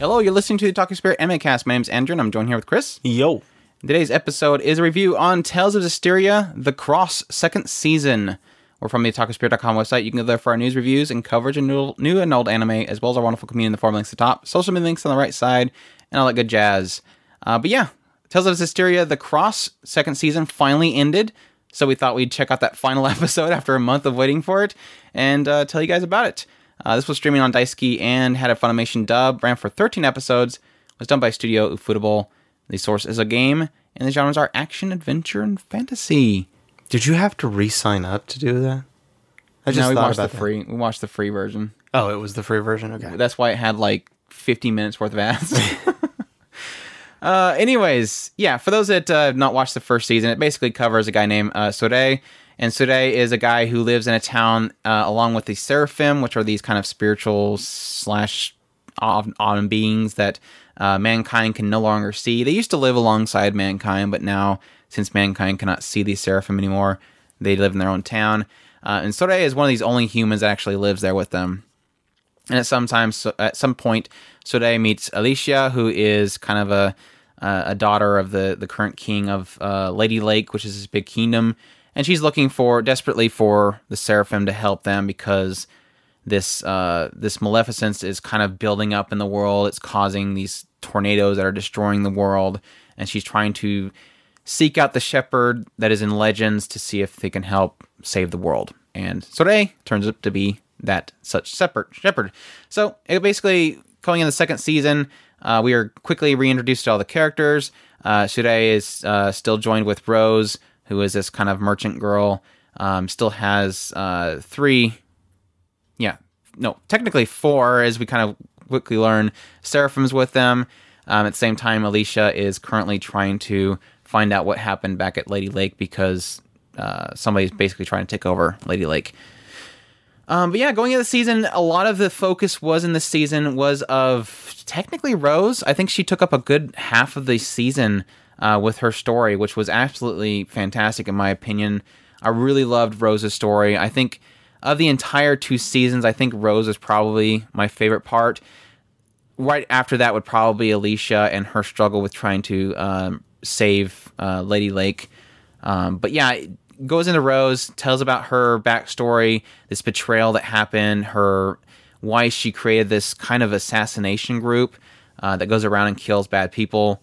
Hello, you're listening to the Otaku Spirit Anime Cast. My name's Andrew, and I'm joined here with Chris. Yo. Today's episode is a review on Tales of Zestiria, The Cross, second season. We're from the OtakuSpirit.com website. You can go there for our news reviews and coverage of new, new and old anime, as well as our wonderful community in the forum links at the top, social media links on the right side, and all that good jazz. Uh, but yeah, Tales of Zestiria, The Cross, second season finally ended. So we thought we'd check out that final episode after a month of waiting for it and uh, tell you guys about it. Uh, this was streaming on Daisuki and had a Funimation dub, ran for 13 episodes, was done by Studio Ufotable. The source is a game, and the genres are action, adventure, and fantasy. Did you have to re-sign up to do that? I no, we thought watched the about that. free. We watched the free version. Oh, it was the free version. Okay. That's why it had like 50 minutes worth of ads. uh, anyways, yeah, for those that uh, have not watched the first season, it basically covers a guy named uh, Sorey. And Sorey is a guy who lives in a town uh, along with the Seraphim, which are these kind of spiritual slash autumn beings that uh, mankind can no longer see. They used to live alongside mankind, but now, since mankind cannot see these Seraphim anymore, they live in their own town. Uh, and Sorey is one of these only humans that actually lives there with them. And at sometimes, at some point, Sorey meets Alicia, who is kind of a uh, a daughter of the the current king of uh, Lady Lake, which is this big kingdom, and she's looking for desperately for the Seraphim to help them because this uh, this maleficence is kind of building up in the world. It's causing these tornadoes that are destroying the world, and she's trying to seek out the shepherd that is in legends to see if they can help save the world. And Sorey turns up to be that such shepherd. Shepherd. So it basically going in the second season, uh, we are quickly reintroduced to all the characters. Uh, is uh, still joined with Rose, who is this kind of merchant girl. Um, still has uh, three, yeah, no, technically four, as we kind of quickly learn. Seraphim's with them. Um, at the same time, Alicia is currently trying to find out what happened back at Lady Lake because uh, somebody's basically trying to take over Lady Lake. Um, but yeah, going into the season, a lot of the focus was in this season was of technically Rose. I think she took up a good half of the season uh, with her story, which was absolutely fantastic in my opinion. I really loved Rose's story. I think of the entire two seasons, I think Rose is probably my favorite part. Right after that would probably be Alicia and her struggle with trying to um, save uh, Lady Lake. Um, but yeah, it goes into Rose, tells about her backstory, this betrayal that happened, her why she created this kind of assassination group uh, that goes around and kills bad people.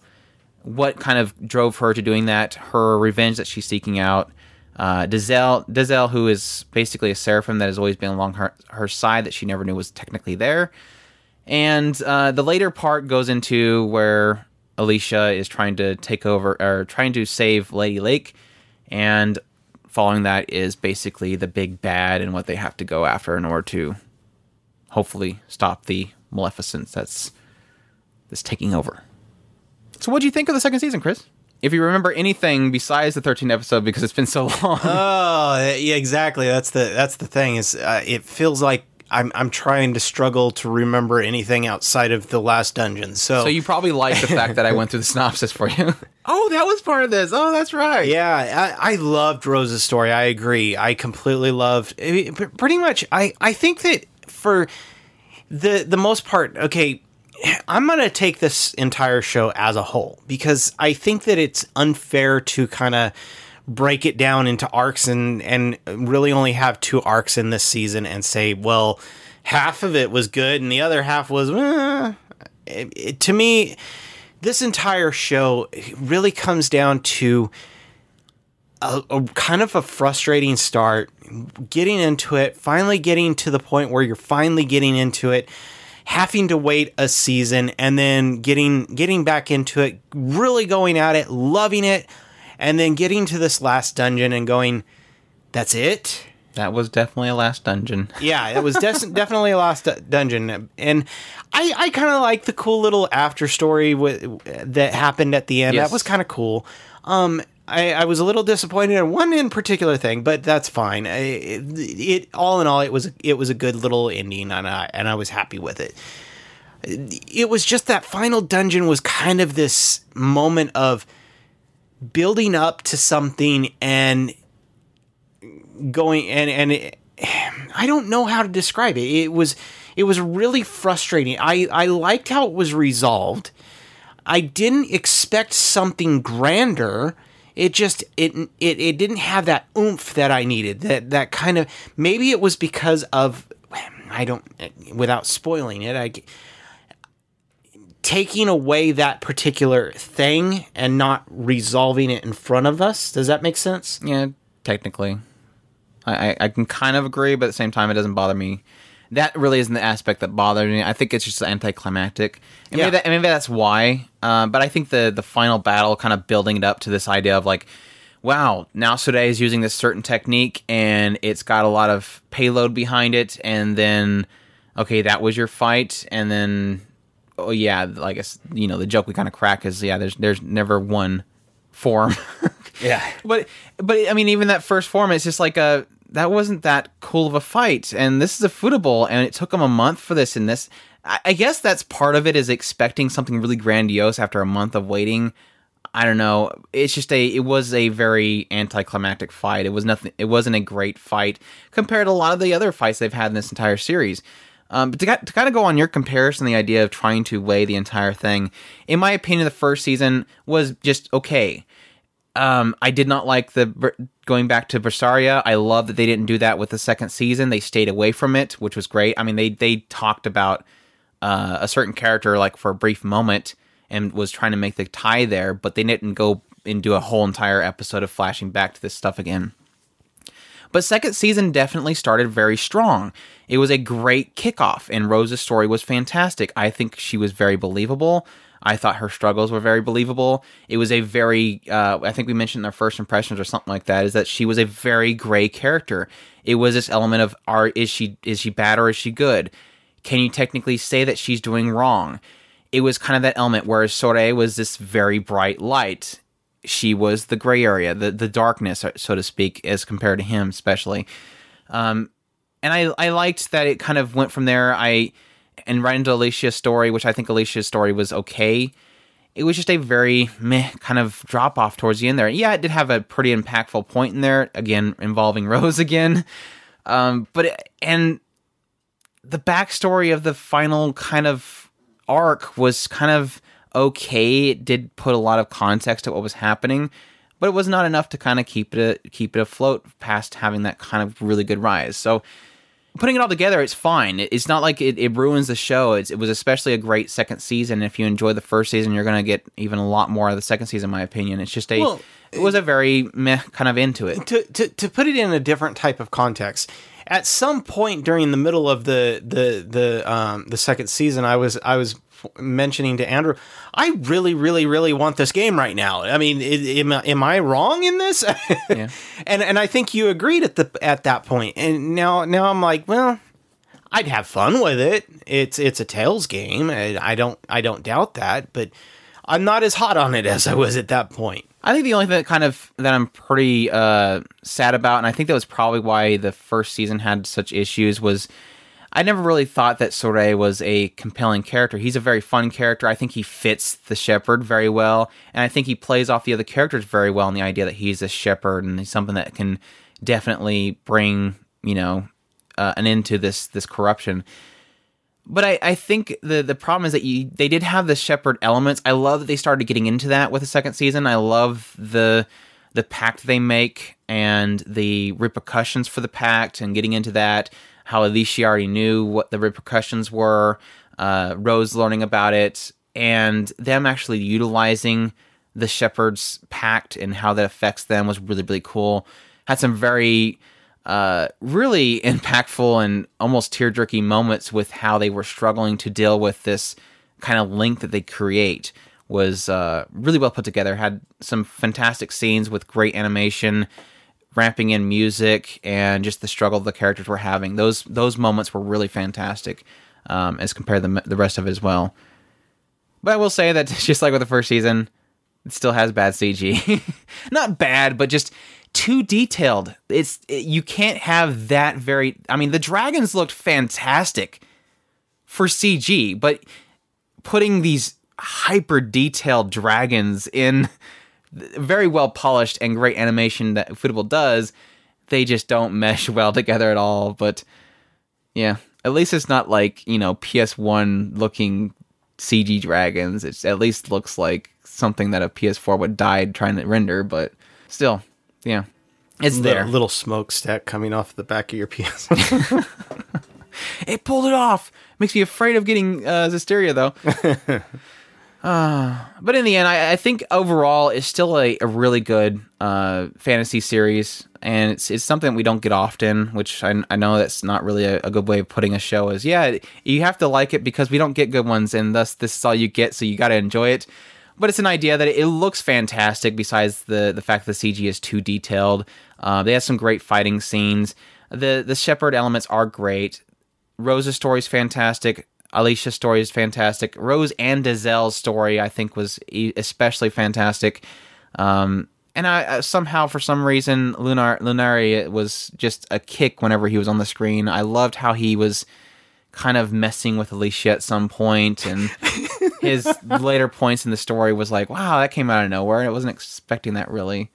What kind of drove her to doing that? Her revenge that she's seeking out. Uh, Dezel, Dezel, who is basically a seraphim that has always been along her, her side that she never knew was technically there. And uh, the later part goes into where Alicia is trying to take over or trying to save Lady Lake, and following that is basically the big bad and what they have to go after in order to hopefully stop the maleficence that's that's taking over. So, what do you think of the second season, Chris? If you remember anything besides the 13th episode, because it's been so long. Oh, yeah, exactly. That's the that's the thing. Is uh, it feels like I'm I'm trying to struggle to remember anything outside of the last dungeon. So, so you probably like the fact that I went through the synopsis for you. oh, that was part of this. Oh, that's right. Yeah, I, I loved Rose's story. I agree. I completely loved. I mean, pretty much. I I think that for the the most part, okay. I'm going to take this entire show as a whole because I think that it's unfair to kind of break it down into arcs and and really only have two arcs in this season and say, well, half of it was good and the other half was eh. it, it, to me this entire show really comes down to a, a, kind of a frustrating start getting into it finally getting to the point where you're finally getting into it having to wait a season and then getting getting back into it really going at it loving it and then getting to this last dungeon and going, "That's it." That was definitely a last dungeon. yeah, it was des- definitely a last d- dungeon, and I I kind of like the cool little after story w- that happened at the end. Yes. That was kind of cool. Um, I, I was a little disappointed in one in particular thing, but that's fine. I, it, it all in all, it was it was a good little ending, and I and I was happy with it. It was just that final dungeon was kind of this moment of building up to something and going and and it, I don't know how to describe it. It was it was really frustrating. I I liked how it was resolved. I didn't expect something grander. It just it it it didn't have that oomph that I needed. That that kind of maybe it was because of I don't without spoiling it. I taking away that particular thing and not resolving it in front of us. Does that make sense? Yeah, technically. I, I, I can kind of agree, but at the same time, it doesn't bother me. That really isn't the aspect that bothered me. I think it's just anticlimactic. And Yeah. maybe, that, maybe that's why. Uh, but I think the the final battle kind of building it up to this idea of like, wow, now Sorey is using this certain technique and it's got a lot of payload behind it. And then, okay, that was your fight. And then, oh yeah, I guess you know the joke we kind of crack is yeah, there's there's never one form. Yeah. but but I mean, even that first form, it's just like a that wasn't that cool of a fight, and this is Ufotable, and it took them a month for this, and this. I, I guess that's part of it is expecting something really grandiose after a month of waiting. I don't know. It's just a. It was a very anticlimactic fight. It was nothing. It wasn't a great fight compared to a lot of the other fights they've had in this entire series. Um, but to, to kind of go on your comparison, the idea of trying to weigh the entire thing, in my opinion, the first season was just okay. Um, I did not like the going back to Berseria. I love that they didn't do that with the second season. They stayed away from it, which was great. I mean, they they talked about uh, a certain character like for a brief moment and was trying to make the tie there, but they didn't go and do a whole entire episode of flashing back to this stuff again. But second season definitely started very strong. It was a great kickoff, and Rose's story was fantastic. I think she was very believable. I thought her struggles were very believable. It was a very, uh, I think we mentioned in our first impressions or something like that, is that she was a very gray character. It was this element of, are is she is she bad or is she good? Can you technically say that she's doing wrong? It was kind of that element, whereas Sorey was this very bright light she was the gray area, the the darkness, so to speak, as compared to him, especially. Um, and I I liked that it kind of went from there. I and right into Alicia's story, which I think Alicia's story was okay. It was just a very meh kind of drop off towards the end there. Yeah, it did have a pretty impactful point in there, again involving Rose again. Um, but it, and the backstory of the final kind of arc was kind of okay. It did put a lot of context to what was happening, but it was not enough to kind of keep it keep it afloat past having that kind of really good rise. So putting it all together, it's fine. It- It's not like it, it ruins the show. It's, it was especially a great second season. If you enjoy the first season, you're going to get even a lot more of the second season, in my opinion. It's just a, Well, it was a very meh kind of into it. to, to to put it in a different type of context at some point during the middle of the the the um the second season i was i was mentioning to andrew i really really really want this game right now. I mean am, I- am i wrong in this? Yeah. and and i think you agreed at the at that point. and now now i'm like well i'd have fun with it. It's it's a Tales game. I don't i don't doubt that but i'm not as hot on it as i was at that point. I think the only thing that kind of that I'm pretty uh, sad about, and I think that was probably why the first season had such issues, was I never really thought that Sorey was a compelling character. He's a very fun character. I think he fits the shepherd very well, and I think he plays off the other characters very well in the idea that he's a shepherd and he's something that can definitely bring you know uh, an end to this this corruption but I, I think the the problem is that you they did have the shepherd elements. I love that they started getting into that with the second season. I love the the pact they make and the repercussions for the pact and getting into that. How Alicia already knew what the repercussions were. Uh, Rose learning about it and them actually utilizing the shepherd's pact and how that affects them was really really cool. Had some very uh, really impactful and almost tear jerky moments with how they were struggling to deal with this kind of link that they create was uh, really well put together. Had some fantastic scenes with great animation, ramping in music, and just the struggle the characters were having. Those those moments were really fantastic um, as compared to the, the rest of it as well. But I will say that just like with the first season, it still has bad CG. Not bad, but just too detailed. It's it- you can't have that very. I mean, the dragons looked fantastic for CG, but putting these hyper detailed dragons in very well polished and great animation that Ufotable does, they just don't mesh well together at all. But yeah, At least it's not like you know PS1 looking CG dragons. It at least looks like something that a PS4 would die trying to render. But still, yeah, it's there. Little, little smokestack coming off the back of your PS. It pulled it off. Makes me afraid of getting uh, Zestiria though. Uh, but in the end, I, I think overall it's still a, a really good uh, fantasy series, and it's it's something we don't get often. Which I, I know that's not really a, a good way of putting a show. Is yeah, you have to like it because we don't get good ones, and thus this is all you get. So you got to enjoy it. But it's an idea that it looks fantastic. Besides the the fact that the CG is too detailed, uh, they have some great fighting scenes. The the shepherd elements are great. Rose's story is fantastic. Alicia's story is fantastic. Rose and Dezel's story, I think, was especially fantastic. Um, and I, I somehow, for some reason, Lunar Lunarre was just a kick whenever he was on the screen. I loved how he was kind of messing with Alicia at some point, and his later points in the story was like, "Wow, that came out of nowhere." I wasn't expecting that really,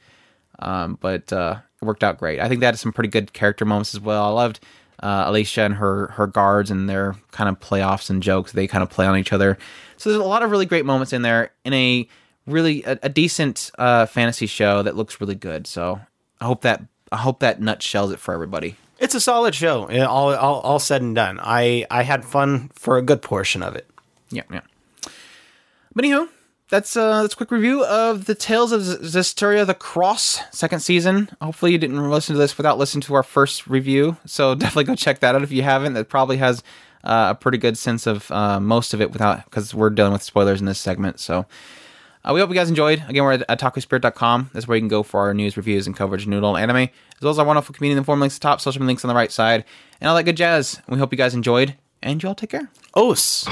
um, but uh, it worked out great. I think that had some pretty good character moments as well. I loved uh, Alicia and her her guards and their kind of playoffs and jokes. They kind of play on each other. So there's a lot of really great moments in there in a really a, a decent uh, fantasy show that looks really good. So I hope that I hope that nutshells it for everybody. it's a solid show. yeah, All, all all said and done. I I had fun for a good portion of it. Yeah, yeah. But anywho, that's uh that's a quick review of the Tales of Zestiria the Cross second season. Hopefully you didn't listen to this without listening to our first review. So definitely go check that out if you haven't. That probably has uh, a pretty good sense of uh, most of it without because we're dealing with spoilers in this segment. So uh, we hope you guys enjoyed. Again, we're at otakuspirit.com. That's where you can go for our news, reviews, and coverage of noodle anime, as well as our wonderful community and forum links at the top, social media links on the right side, and all that good jazz. We hope you guys enjoyed, and you all take care. Os.